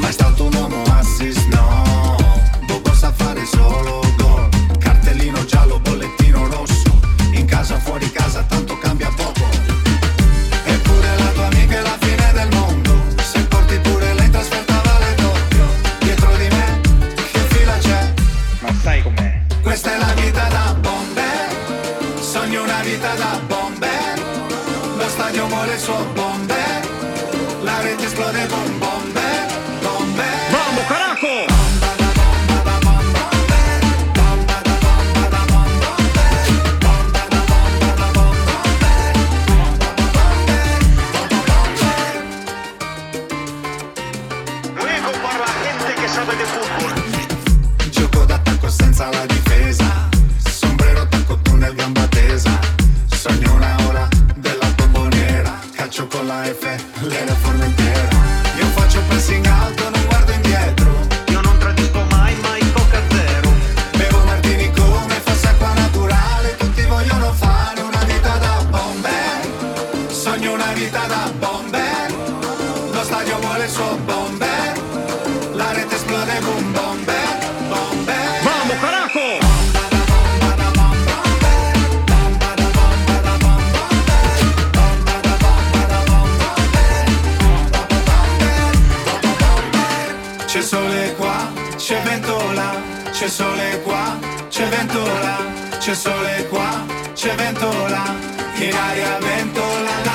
Mai stato un uomo assist, no. Bobo sa fare solo gol Cartellino giallo, bollettino rosso. In casa, fuori casa, tanto cambia poco. Eppure la tua amica è la fine del mondo. Se porti pure lei trasferta vale doppio. Dietro di me, che fila c'è? Ma sai com'è? Questa è la vita da bomber Sogno una vita da bomber Lo stadio vuole il suo bomber La rete esplode con bomber de fútbol. Gioco d'attacco senza la difesa. Sombrero tacco tunnel gamba tesa. Sogno una ora della bomboniera. Calcio con la F, lei la intera Io faccio pressing alto, non guardo indietro. Io non tradisco mai, mai coca zero. Bevo martini come fosse acqua naturale. Tutti vogliono fare una vita da bomber Sogno una vita da bomber c'è sole qua, c'è vento là, c'è sole qua, c'è vento là, in aria vento là,